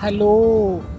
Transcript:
hello